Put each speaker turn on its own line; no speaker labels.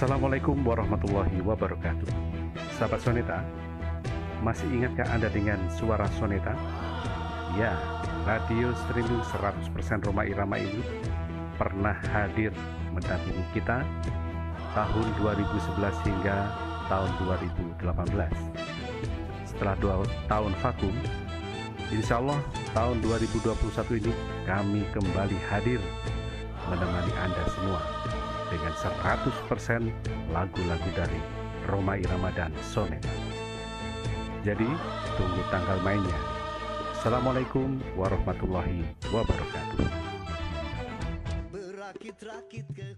Assalamualaikum warahmatullahi wabarakatuh Sahabat Soneta Masih ingatkah Anda dengan suara Soneta? Ya, radio streaming 100% Roma Irama ini Pernah hadir mendampingi kita Tahun 2011 hingga tahun 2018 Setelah dua tahun vakum Insya Allah tahun 2021 ini kami kembali hadir menemani Anda dengan 100% lagu-lagu dari Roma Irama dan Sonet. Jadi, tunggu tanggal mainnya. Assalamualaikum warahmatullahi wabarakatuh.
Berakit-rakit ke